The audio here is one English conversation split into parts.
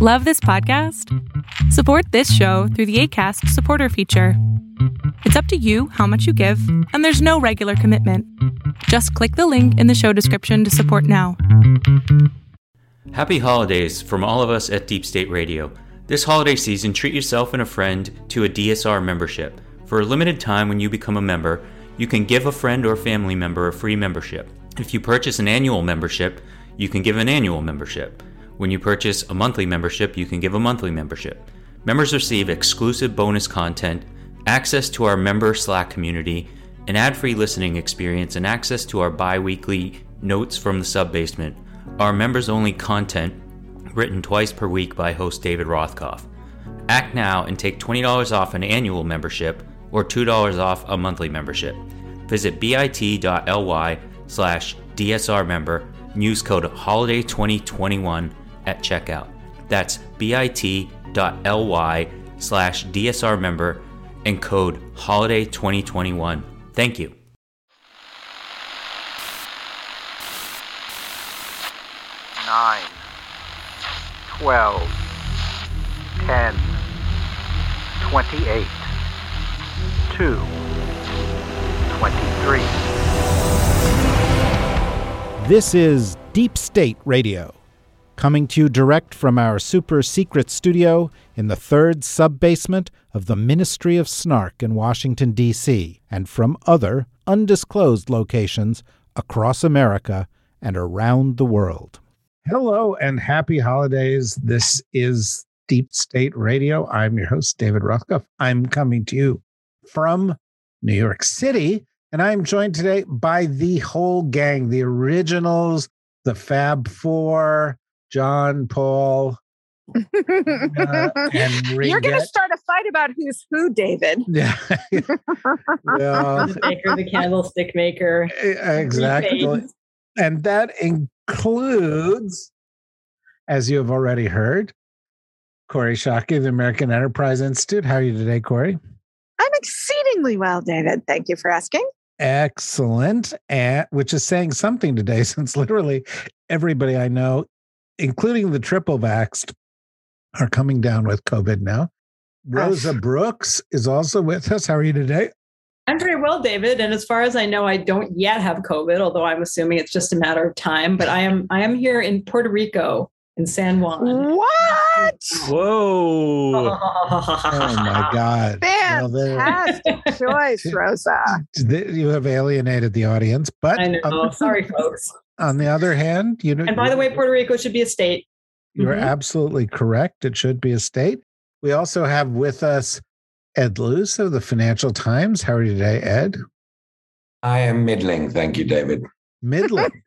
Love this podcast? Support this show through the ACAST supporter feature. It's up to you how much you give, and there's no regular commitment. Just click the link in the show description to support now. Happy holidays from all of us at Deep State Radio. This holiday season, treat yourself and a friend to a DSR membership. For a limited time, when you become a member, you can give a friend or family member a free membership. If you purchase an annual membership, you can give an annual membership. When you purchase a monthly membership, you can give a monthly membership. Members receive exclusive bonus content, access to our member Slack community, an ad free listening experience, and access to our bi weekly notes from the sub basement, our members only content written twice per week by host David Rothkopf. Act now and take $20 off an annual membership or $2 off a monthly membership. Visit bit.ly slash DSR member use code HOLIDAY2021 at checkout. That's bit.ly slash DSR member and code HOLIDAY2021. Thank you. Nine, twelve, ten, twenty-eight, two, twenty-three. This is Deep State Radio, coming to you direct from our super secret studio in the third sub basement of the Ministry of Snark in Washington, D.C., and from other undisclosed locations across America and around the world. Hello and happy holidays. This is Deep State Radio. I'm your host, David Rothkopf. I'm coming to you from New York City, and I'm joined today by the whole gang, the originals, the Fab Four, John, Paul, uh, and You're going to start a fight about who's who, David. Yeah. yeah. the baker, the candlestick maker. exactly. And that includes, as you have already heard, Kori Schake of the American Enterprise Institute. How are you today, Kori? I'm exceedingly well, David. Thank you for asking. Excellent. And which is saying something today, since literally everybody I know, including the triple vaxxed, are coming down with COVID now. Rosa Brooks is also with us. How are you today? I'm very well, David. And as far as I know, I don't yet have COVID, although I'm assuming it's just a matter of time. But I am I am here in Puerto Rico in San Juan. What? Whoa. Oh my God. Well, there- Fantastic choice, Rosa. you have alienated the audience, but I know. on, Sorry, folks. On the other hand, you know, And by the way, Puerto Rico should be a state. you're Mhm. absolutely correct. It should be a state. We also have with us Ed Luce of the Financial Times. How are you today, Ed? I am middling. Thank you, David. Middling.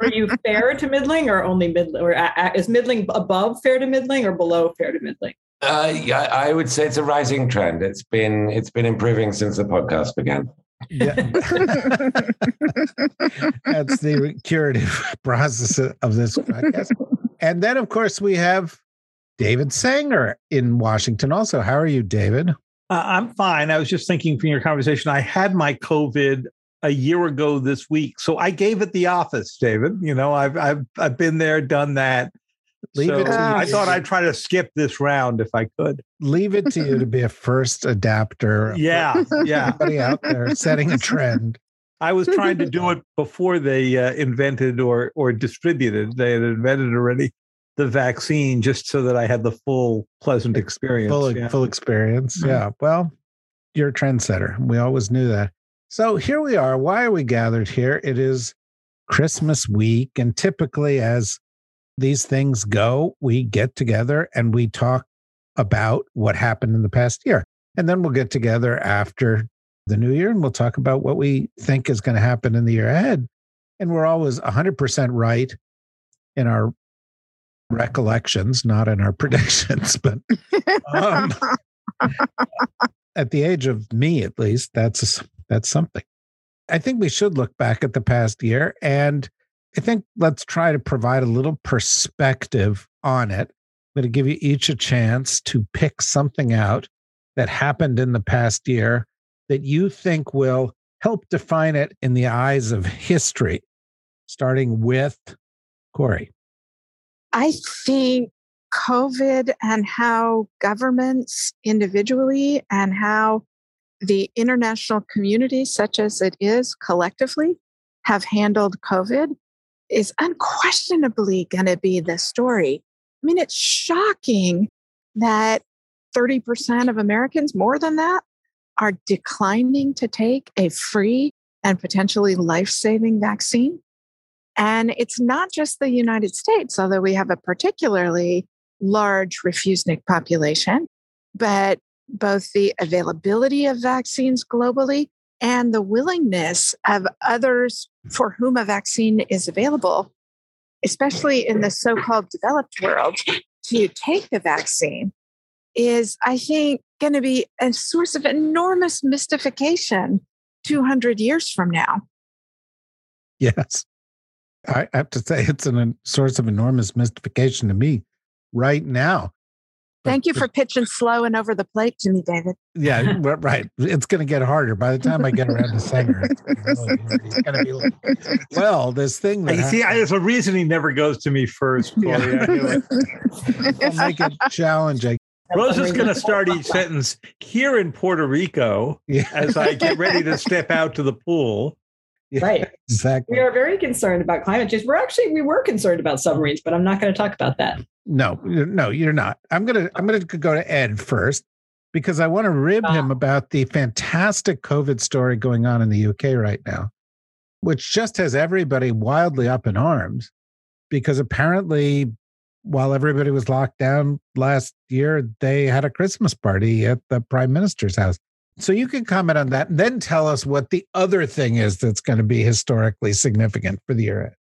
Are you fair to middling or only middling? Or a- a- is middling above fair to middling or below fair to middling? Uh, yeah, I would say it's a rising trend. It's been it's been improving since the podcast began. Yeah. That's the curative process of this podcast. And then, of course, we have David Sanger in Washington. Also, how are you, David? Uh, I'm fine. I was just thinking from your conversation, I had my COVID a year ago this week. So I gave it the office, David. You know, I've I've I've been there, done that. Leave So it to you. I thought I'd try to skip this round if I could. leave it to you to be a first adapter. Yeah, yeah. Everybody out there setting a trend. I was trying to do it before they uh, invented or or distributed. They had invented already the vaccine, just so that I had the full pleasant experience. full yeah. full experience. Mhm. Yeah. Well, you're a trendsetter. We always knew that. So here we are. Why are we gathered here? It is Christmas week, and typically, as these things go, we get together and we talk about what happened in the past year, and then we'll get together after the new year and we'll talk about what we think is going to happen in the year ahead. And we're always 100% right in our recollections, not in our predictions, but um, at the age of me at least that's that's something i think we should look back at the past year and i think let's try to provide a little perspective on it. I'm going to give you each a chance to pick something out that happened in the past year that you think will help define it in the eyes of history starting with Kori. I think COVID and how governments individually and how the international community, such as it is collectively, have handled COVID is unquestionably going to be the story. I mean, it's shocking that 30% of Americans, more than that, are declining to take a free and potentially life saving vaccine. And it's not just the United States, although we have a particularly large refusenik population, but both the availability of vaccines globally and the willingness of others for whom a vaccine is available, especially in the so called developed world, to take the vaccine is, I think, going to be a source of enormous mystification 200 years from now. Yes. I have to say, it's a source of enormous mystification to me right now. Thank you for pitching slow and over the plate to me, David. Yeah, right. It's going to get harder by the time I get around to Sanger. It's going to be like, well, this thing. That you see, there's a reason he never goes to me first. Yeah. I'll make it challenging. Rose is going to start each sentence here in Puerto Rico yeah. as I get ready to step out to the pool. Yeah, right. Exactly. We are very concerned about climate change. We're actually we were concerned about submarines, but I'm not going to talk about that. No, no, you're not. I'm gonna I'm gonna go to Ed first because I want to rib him ah. about the fantastic COVID story going on in the UK right now, which just has everybody wildly up in arms because apparently while everybody was locked down last year, they had a Christmas party at the prime minister's house. So you can comment on that and then tell us what the other thing is that's going to be historically significant for the year.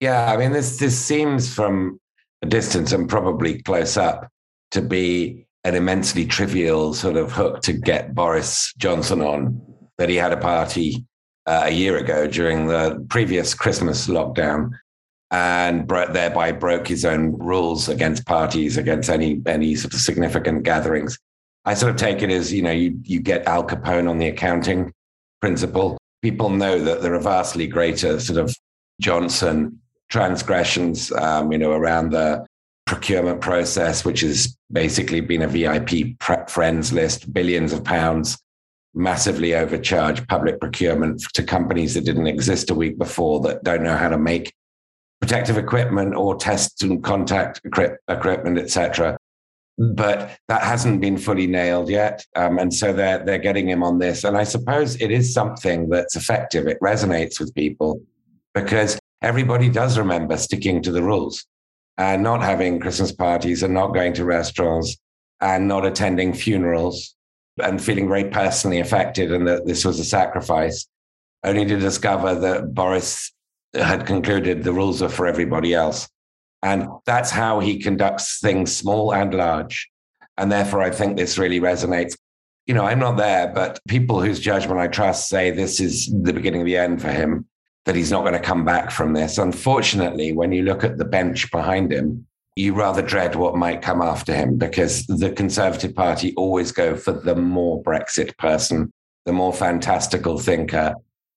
Yeah, I mean, this this seems from a distance and probably close up to be an immensely trivial sort of hook to get Boris Johnson on. That he had a party uh, a year ago during the previous Christmas lockdown and bro- thereby broke his own rules against parties, against any any sort of significant gatherings. I sort of take it as you know you you get Al Capone on the accounting principle. People know that there are vastly greater sort of Johnson transgressions, um, you know, around the procurement process, which has basically been a VIP friends list, billions of pounds, massively overcharged public procurement to companies that didn't exist a week before that don't know how to make protective equipment or test and contact equipment, etc. But that hasn't been fully nailed yet, um, and so they're they're getting him on this. And I suppose it is something that's effective. It resonates with people because everybody does remember sticking to the rules and not having Christmas parties and not going to restaurants and not attending funerals and feeling very personally affected and that this was a sacrifice, only to discover that Boris had concluded the rules are for everybody else. And that's how he conducts things small and large. And therefore, I think this really resonates. You know, I'm not there, but people whose judgment I trust say this is the beginning of the end for him, that he's not going to come back from this. Unfortunately, when you look at the bench behind him, you rather dread what might come after him because the Conservative Party always go for the more Brexit person, the more fantastical thinker,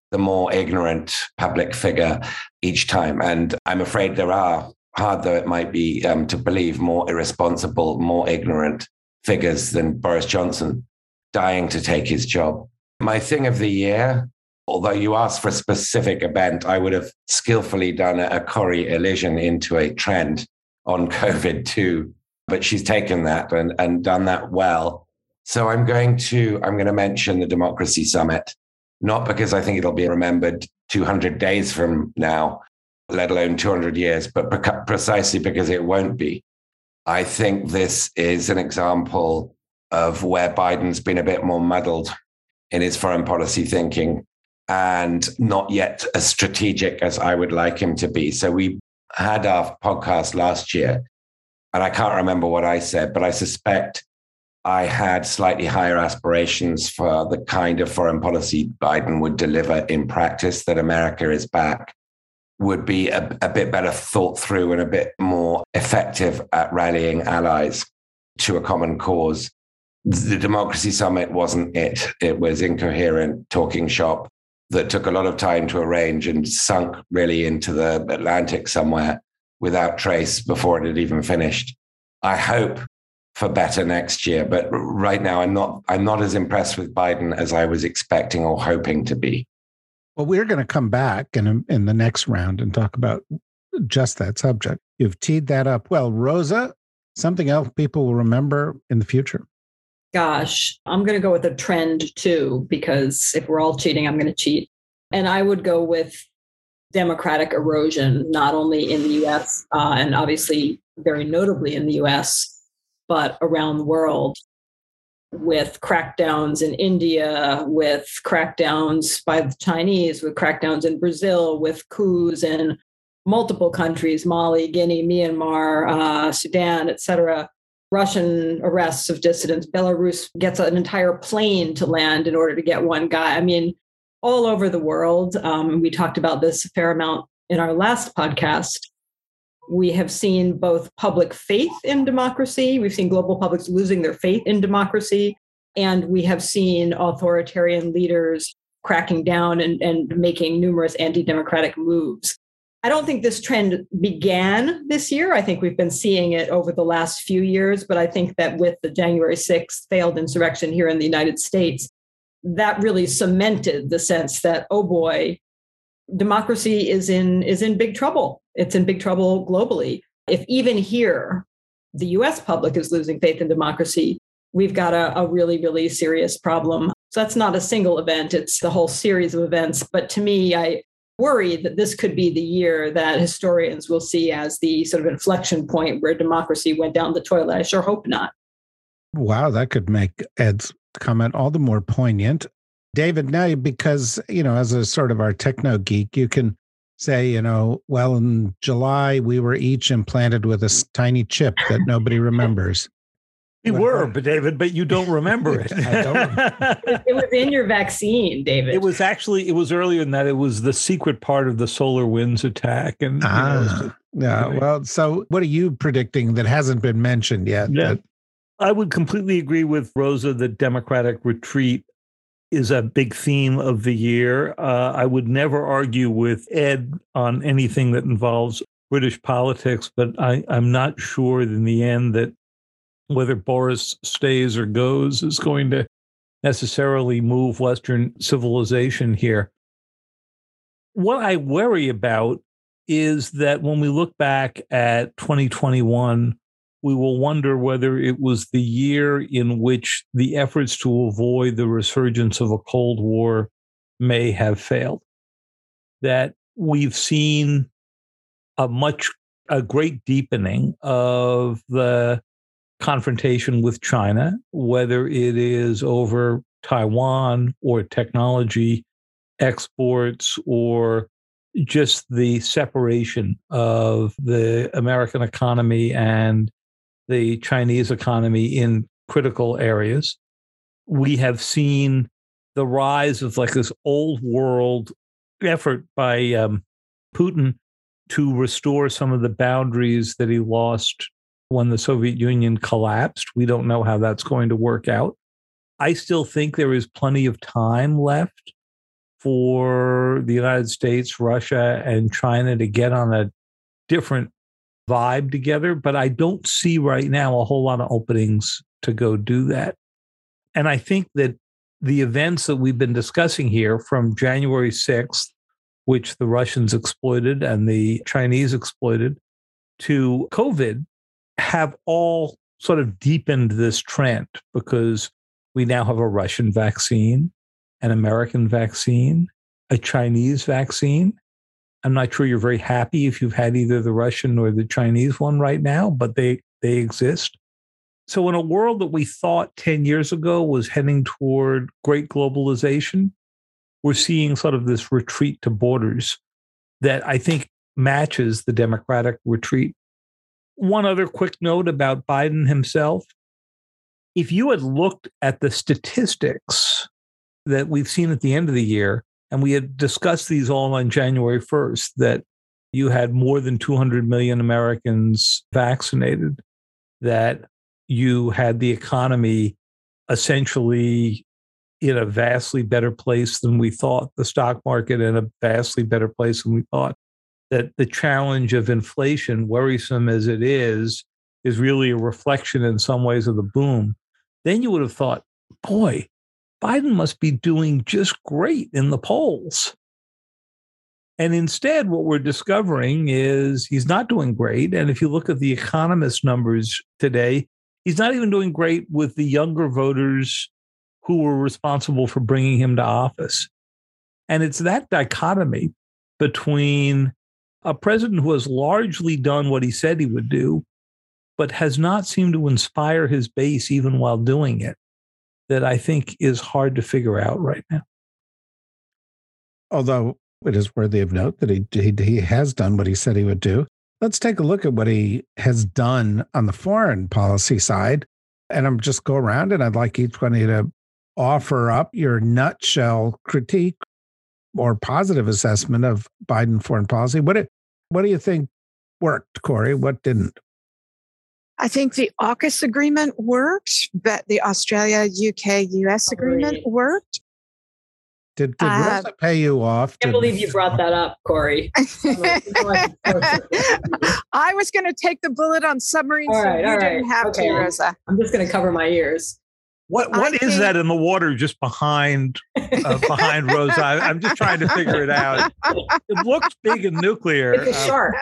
the more ignorant public figure each time. And I'm afraid there are, hard though it might be um, to believe, more irresponsible, more ignorant figures than Boris Johnson dying to take his job. My thing of the year, although you asked for a specific event, I would have skillfully done a, Kori elision into a trend on COVID too. But she's taken that and, and done that well. So I'm going to I'm going to mention the Democracy Summit not because I think it'll be remembered 200 days from now, let alone 200 years, but precisely because it won't be. I think this is an example of where Biden's been a bit more muddled in his foreign policy thinking and not yet as strategic as I would like him to be. So we had our podcast last year, and I can't remember what I said, but I suspect I had slightly higher aspirations for the kind of foreign policy Biden would deliver in practice, that America is back, would be a, a, bit better thought through and a bit more effective at rallying allies to a common cause. The Democracy Summit wasn't it. It was incoherent talking shop that took a lot of time to arrange and sunk really into the Atlantic somewhere without trace before it had even finished. I hope for better next year, but right now I'm not I'm not as impressed with Biden as I was expecting or hoping to be. Well, we're going to come back in in the next round and talk about just that subject. You've teed that up well, Rosa. Something else people will remember in the future. Gosh, I'm going to go with a trend too, because if we're all cheating, I'm going to cheat. And I would go with democratic erosion, not only in the US uh, and obviously very notably in the US, but around the world with crackdowns in India, with crackdowns by the Chinese, with crackdowns in Brazil, with coups in multiple countries Mali, Guinea, Myanmar, uh, Sudan, etc. Russian arrests of dissidents. Belarus gets an entire plane to land in order to get one guy. I mean, all over the world. Um, we talked about this a fair amount in our last podcast. We have seen both public faith in democracy, we've seen global publics losing their faith in democracy, and we have seen authoritarian leaders cracking down and, and making numerous anti democratic moves. I don't think this trend began this year. I think we've been seeing it over the last few years, but I think that with the January 6th failed insurrection here in the United States, that really cemented the sense that, oh boy, democracy is in is in big trouble. It's in big trouble globally. If even here the US public is losing faith in democracy, we've got a, a really, really serious problem. So that's not a single event, it's the whole series of events. But to me, I worry that this could be the year that historians will see as the sort of inflection point where democracy went down the toilet. I sure hope not. Wow, that could make Ed's comment all the more poignant. David, now because, you know, as a sort of our techno geek, you can say, you know, well, in July, we were each implanted with a tiny chip that nobody remembers. We were, but David, but you don't remember it. I don't remember. it was in your vaccine, David. It was actually it was earlier than that. It was the secret part of the SolarWinds attack, and ah, know, yeah. Anyway. Well, so what are you predicting that hasn't been mentioned yet? Yeah. I would completely agree with Rosa that Democratic retreat is a big theme of the year. Uh, I would never argue with Ed on anything that involves British politics, but I, I'm not sure in the end that whether Boris stays or goes is going to necessarily move Western civilization here. What I worry about is that when we look back at 2021, we will wonder whether it was the year in which the efforts to avoid the resurgence of a Cold War may have failed. That we've seen a much, a great deepening of the confrontation with China, whether it is over Taiwan or technology exports or just the separation of the American economy and the Chinese economy in critical areas. We have seen the rise of like this old world effort by um, Putin to restore some of the boundaries that he lost when the Soviet Union collapsed. We don't know how that's going to work out. I still think there is plenty of time left for the United States, Russia, and China to get on a different vibe together, but I don't see right now a whole lot of openings to go do that. And I think that the events that we've been discussing here from January 6th, which the Russians exploited and the Chinese exploited, to COVID have all sort of deepened this trend because we now have a Russian vaccine, an American vaccine, a Chinese vaccine. I'm not sure you're very happy if you've had either the Russian or the Chinese one right now, but they they exist. So in a world that we thought 10 years ago was heading toward great globalization, we're seeing sort of this retreat to borders that I think matches the democratic retreat one other quick note about Biden himself. If you had looked at the statistics that we've seen at the end of the year, and we had discussed these all on January 1st, that you had more than 200 million Americans vaccinated, that you had the economy essentially in a vastly better place than we thought, the stock market in a vastly better place than we thought, that the challenge of inflation, worrisome as it is, is really a reflection in some ways of the boom, then you would have thought, boy, Biden must be doing just great in the polls. And instead, what we're discovering is he's not doing great. And if you look at the economist numbers today, he's not even doing great with the younger voters who were responsible for bringing him to office. And it's that dichotomy between a president who has largely done what he said he would do, but has not seemed to inspire his base even while doing it, that I think is hard to figure out right now. Although it is worthy of note that he, he, he has done what he said he would do. Let's take a look at what he has done on the foreign policy side. And I'm just go around and I'd like each one of you to offer up your nutshell critique or positive assessment of Biden foreign policy. What what do you think worked, Kori? What didn't? I think the AUKUS agreement worked, but the Australia UK US agreement worked. Did, did uh, Rosa pay you off? I can't believe you brought that up, Kori. I was going to take the bullet on submarines, all right, so you didn't have okay. to, Rosa. I'm just going to cover my ears. What what is think... that in the water just behind uh, behind Rosa? I, am just trying to figure it out. It looks big and nuclear. It's a shark.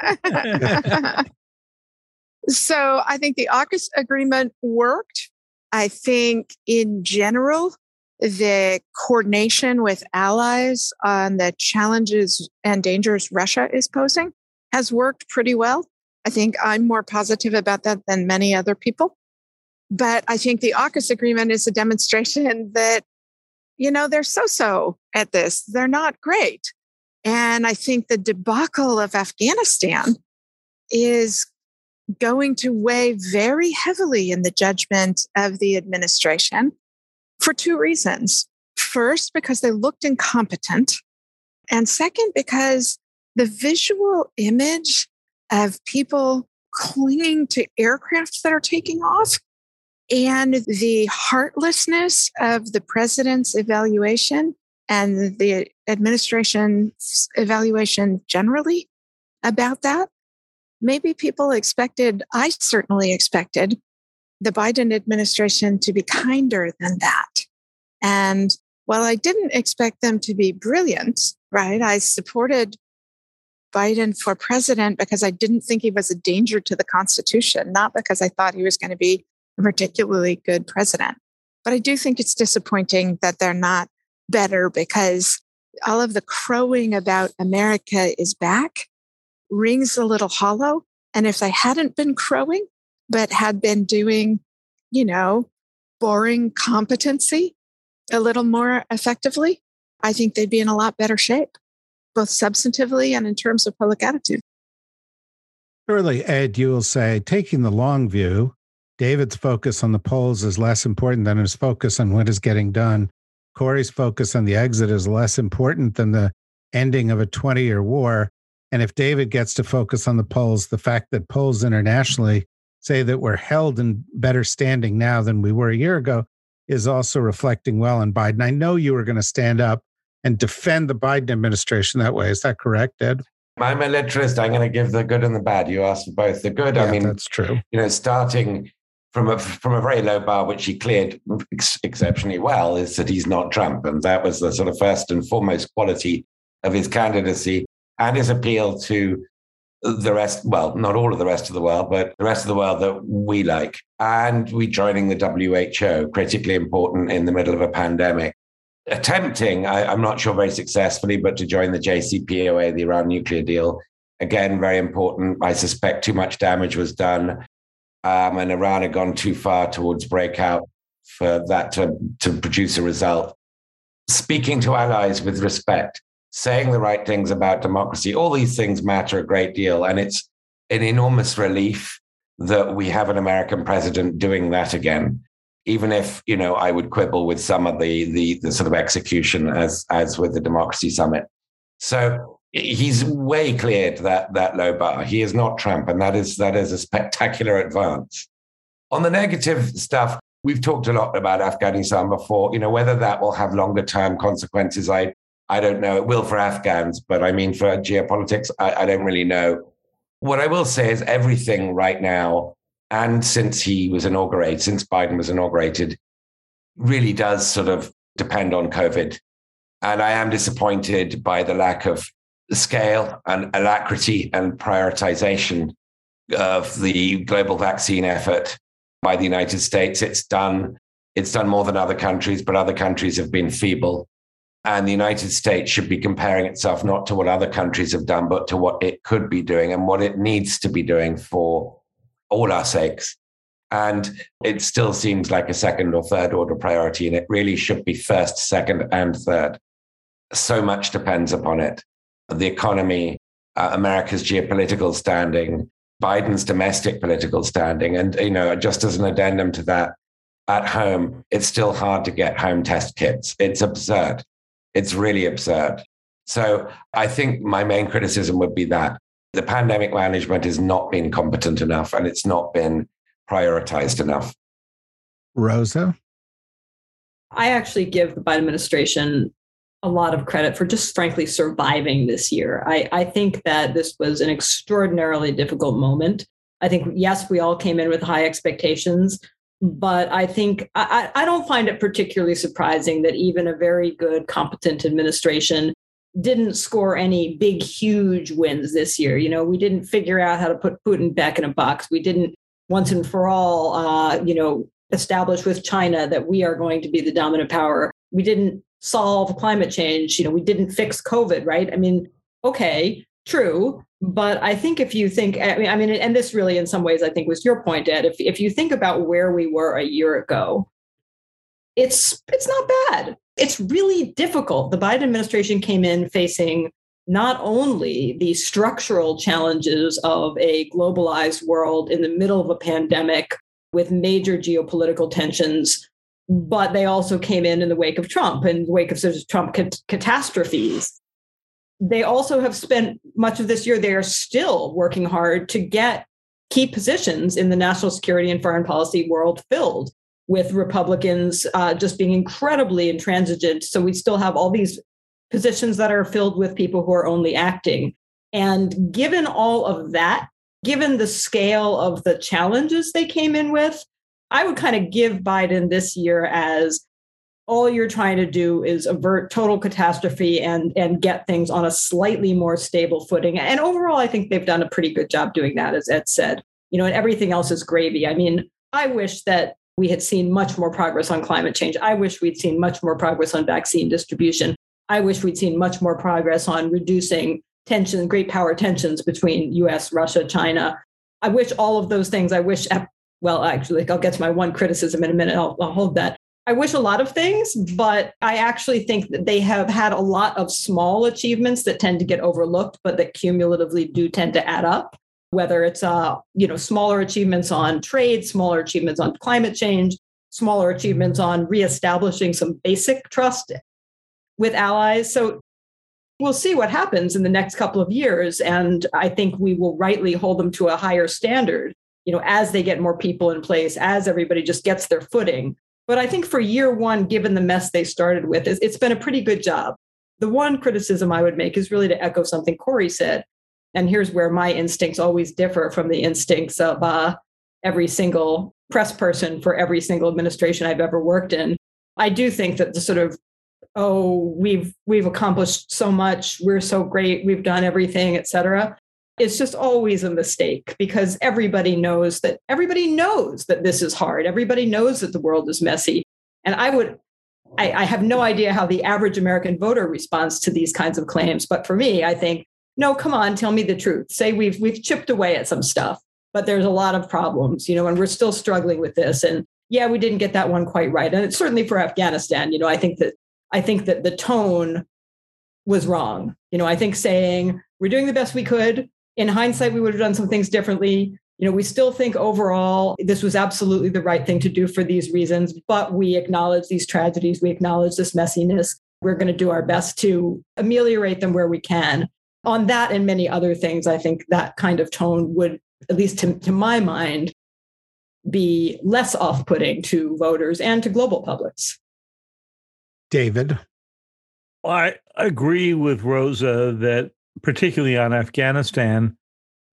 So I think the AUKUS agreement worked. I think in general, the coordination with allies on the challenges and dangers Russia is posing has worked pretty well. I think I'm more positive about that than many other people. But I think the AUKUS agreement is a demonstration that, you know, they're so so at this. They're not great. And I think the debacle of Afghanistan is going to weigh very heavily in the judgment of the administration for two reasons. First, because they looked incompetent. And second, because the visual image of people clinging to aircraft that are taking off and the heartlessness of the president's evaluation and the administration's evaluation generally about that. Maybe people expected, I certainly expected the Biden administration to be kinder than that. And while I didn't expect them to be brilliant, right, I supported Biden for president because I didn't think he was a danger to the Constitution, not because I thought he was going to be a particularly good president. But I do think it's disappointing that they're not better because all of the crowing about America is back rings a little hollow. And if they hadn't been crowing, but had been doing, you know, boring competency a little more effectively, I think they'd be in a lot better shape, both substantively and in terms of public attitude. Surely, Ed, you will say, taking the long view, David's focus on the polls is less important than his focus on what is getting done. Kori's focus on the exit is less important than the ending of a 20 year war. And if David gets to focus on the polls, the fact that polls internationally say that we're held in better standing now than we were a year ago is also reflecting well on Biden. I know you were going to stand up and defend the Biden administration that way. Is that correct, Ed? I'm a literist. I'm going to give the good and the bad. You asked for both. The good, yeah, I mean, that's true. You know, starting from a from a very low bar, which he cleared ex- exceptionally well, is that he's not Trump, and that was the sort of first and foremost quality of his candidacy and his appeal to the rest, well, not all of the rest of the world, but the rest of the world that we like. And we joining the WHO, critically important in the middle of a pandemic. Attempting, I, am not sure very successfully, but to join the JCPOA, the Iran nuclear deal. Again, very important. I suspect too much damage was done. Um, and Iran had gone too far towards breakout for that to, to produce a result. Speaking to allies with respect, saying the right things about democracy. All these things matter a great deal. And it's an enormous relief that we have an American president doing that again. Even if, you know, I would quibble with some of the the, the sort of execution as as with the democracy summit. So he's way cleared that that low bar. He is not Trump, and that is that is a spectacular advance. On the negative stuff, we've talked a lot about Afghanistan before. You know, whether that will have longer term consequences, I I don't know. It will for Afghans, but I mean, for geopolitics, I, I don't really know. What I will say is everything right now, and since he was inaugurated, since Biden was inaugurated, really does sort of depend on COVID. And I am disappointed by the lack of scale and alacrity and prioritization of the global vaccine effort by the United States. It's done, it's done more than other countries, but other countries have been feeble. And the United States should be comparing itself not to what other countries have done, but to what it could be doing and what it needs to be doing for all our sakes. And it still seems like a second or third order priority, and it really should be first, second, and third. So much depends upon it the economy, uh, America's geopolitical standing, Biden's domestic political standing. And, you know, just as an addendum to that, at home, it's still hard to get home test kits. It's absurd. It's really absurd. So I think my main criticism would be that the pandemic management has not been competent enough and it's not been prioritized enough. Rosa? I actually give the Biden administration a lot of credit for just frankly surviving this year. I, I think that this was an extraordinarily difficult moment. I think, yes, we all came in with high expectations, but I think I, I don't find it particularly surprising that even a very good, competent administration didn't score any big, huge wins this year. You know, we didn't figure out how to put Putin back in a box. We didn't once and for all, uh, you know, establish with China that we are going to be the dominant power. We didn't solve climate change. You know, we didn't fix COVID, right? I mean, okay, true. But I think if you think, I mean, I mean, and this really, in some ways, I think was your point, Ed. If if you think about where we were a year ago, it's it's not bad. It's really difficult. The Biden administration came in facing not only the structural challenges of a globalized world in the middle of a pandemic with major geopolitical tensions, but they also came in in the wake of Trump and the wake of sort of Trump cat- catastrophes. They also have spent much of this year, they are still working hard to get key positions in the national security and foreign policy world filled with Republicans uh, just being incredibly intransigent. So we still have all these positions that are filled with people who are only acting. And given all of that, given the scale of the challenges they came in with, I would kind of give Biden this year as all you're trying to do is avert total catastrophe and and get things on a slightly more stable footing. And overall, I think they've done a pretty good job doing that, as Ed said. You know, and everything else is gravy. I mean, I wish that we had seen much more progress on climate change. I wish we'd seen much more progress on vaccine distribution. I wish we'd seen much more progress on reducing tension, great power tensions between US, Russia, China. I wish all of those things, I wish, well, actually, I'll get to my one criticism in a minute. I'll, I'll hold that. I wish a lot of things, but I actually think that they have had a lot of small achievements that tend to get overlooked, but that cumulatively do tend to add up. Whether it's uh, you know, smaller achievements on trade, smaller achievements on climate change, smaller achievements on reestablishing some basic trust with allies. So we'll see what happens in the next couple of years. And I think we will rightly hold them to a higher standard, you know, as they get more people in place, as everybody just gets their footing. But I think for year one, given the mess they started with, it's been a pretty good job. The one criticism I would make is really to echo something Kori said. And here's where my instincts always differ from the instincts of uh, every single press person for every single administration I've ever worked in. I do think that the sort of oh we've we've accomplished so much we're so great we've done everything etc it's just always a mistake because everybody knows that everybody knows that this is hard. Everybody knows that the world is messy. And i would I, I have no idea how the average american voter responds to these kinds of claims. But for me i think no come on tell me the truth. Say we've we've chipped away at some stuff but there's a lot of problems you know and we're still struggling with this. And yeah we didn't get that one quite right. And it's certainly for afghanistan you know i think that I think that the tone was wrong. You know, I think saying we're doing the best we could. In hindsight, we would have done some things differently. You know, we still think overall this was absolutely the right thing to do for these reasons, but we acknowledge these tragedies. We acknowledge this messiness. We're going to do our best to ameliorate them where we can. On that and many other things, I think that kind of tone would, at least to, to my mind, be less off putting to voters and to global publics. David. I agree with Rosa that, particularly on Afghanistan,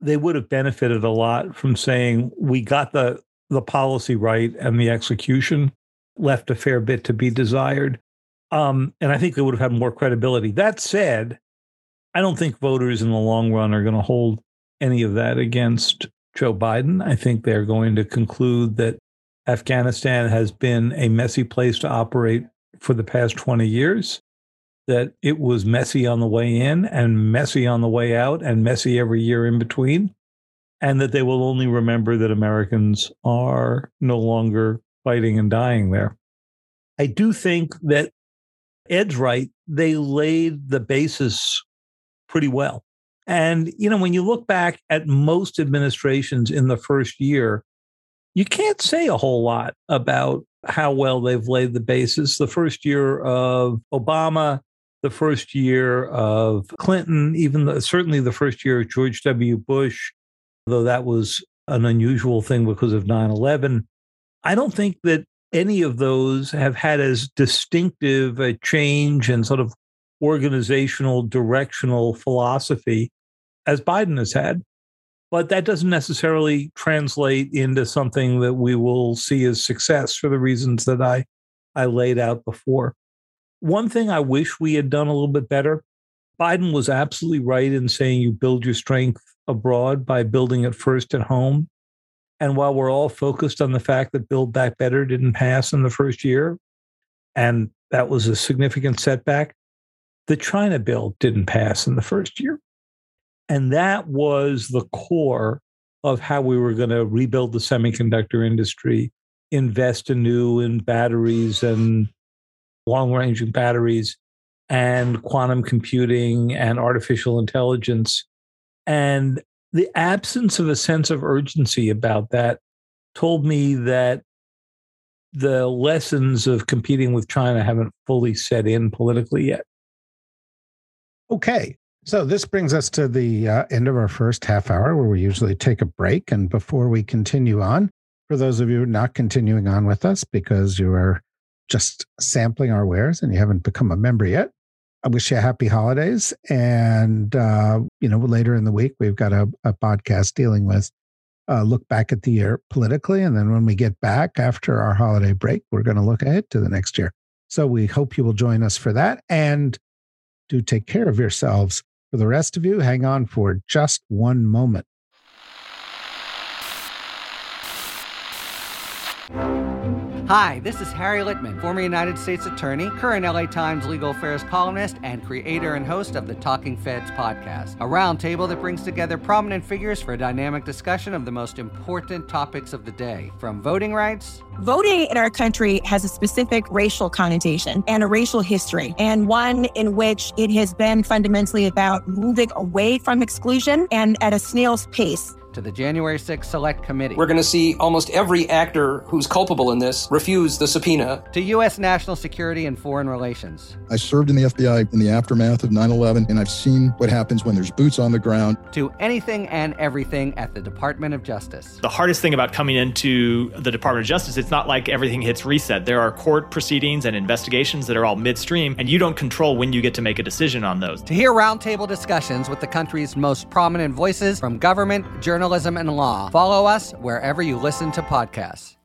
they would have benefited a lot from saying we got the the policy right and the execution left a fair bit to be desired. Um, and I think they would have had more credibility. That said, I don't think voters in the long run are going to hold any of that against Joe Biden. I think they're going to conclude that Afghanistan has been a messy place to operate for the past 20 years, that it was messy on the way in and messy on the way out and messy every year in between, and that they will only remember that Americans are no longer fighting and dying there. I do think that Ed's right. They laid the basis pretty well. And, you know, when you look back at most administrations in the first year, you can't say a whole lot about how well they've laid the basis. The first year of Obama, the first year of Clinton, even certainly the first year of George W. Bush, though that was an unusual thing because of 9 11. I don't think that any of those have had as distinctive a change and sort of organizational directional philosophy as Biden has had. But that doesn't necessarily translate into something that we will see as success for the reasons that I, I laid out before. One thing I wish we had done a little bit better Biden was absolutely right in saying you build your strength abroad by building it first at home. And while we're all focused on the fact that Build Back Better didn't pass in the first year, and that was a significant setback, the China bill didn't pass in the first year. And that was the core of how we were going to rebuild the semiconductor industry, invest anew in batteries and long range batteries and quantum computing and artificial intelligence. And the absence of a sense of urgency about that told me that the lessons of competing with China haven't fully set in politically yet. Okay. So this brings us to the uh, end of our first half hour where we usually take a break. And before we continue on, for those of you not continuing on with us because you are just sampling our wares and you haven't become a member yet, I wish you a happy holidays. And, uh, you know, later in the week, we've got a, a podcast dealing with uh, look back at the year politically. And then when we get back after our holiday break, we're going to look ahead to the next year. So we hope you will join us for that. And do take care of yourselves. For the rest of you, hang on for just one moment. Hi, this is Harry Litman, former United States Attorney, current LA Times legal affairs columnist, and creator and host of the Talking Feds podcast, a roundtable that brings together prominent figures for a dynamic discussion of the most important topics of the day, from voting rights. Voting in our country has a specific racial connotation and a racial history, and one in which it has been fundamentally about moving away from exclusion and at a snail's pace to the January 6th Select Committee. We're going to see almost every actor who's culpable in this refuse the subpoena. To U.S. national security and foreign relations. I served in the FBI in the aftermath of 9 11, and I've seen what happens when there's boots on the ground. To anything and everything at the Department of Justice. The hardest thing about coming into the Department of Justice, it's not like everything hits reset. There are court proceedings and investigations that are all midstream, and you don't control when you get to make a decision on those. To hear roundtable discussions with the country's most prominent voices from government, journalism, journalism and law. Follow us wherever you listen to podcasts.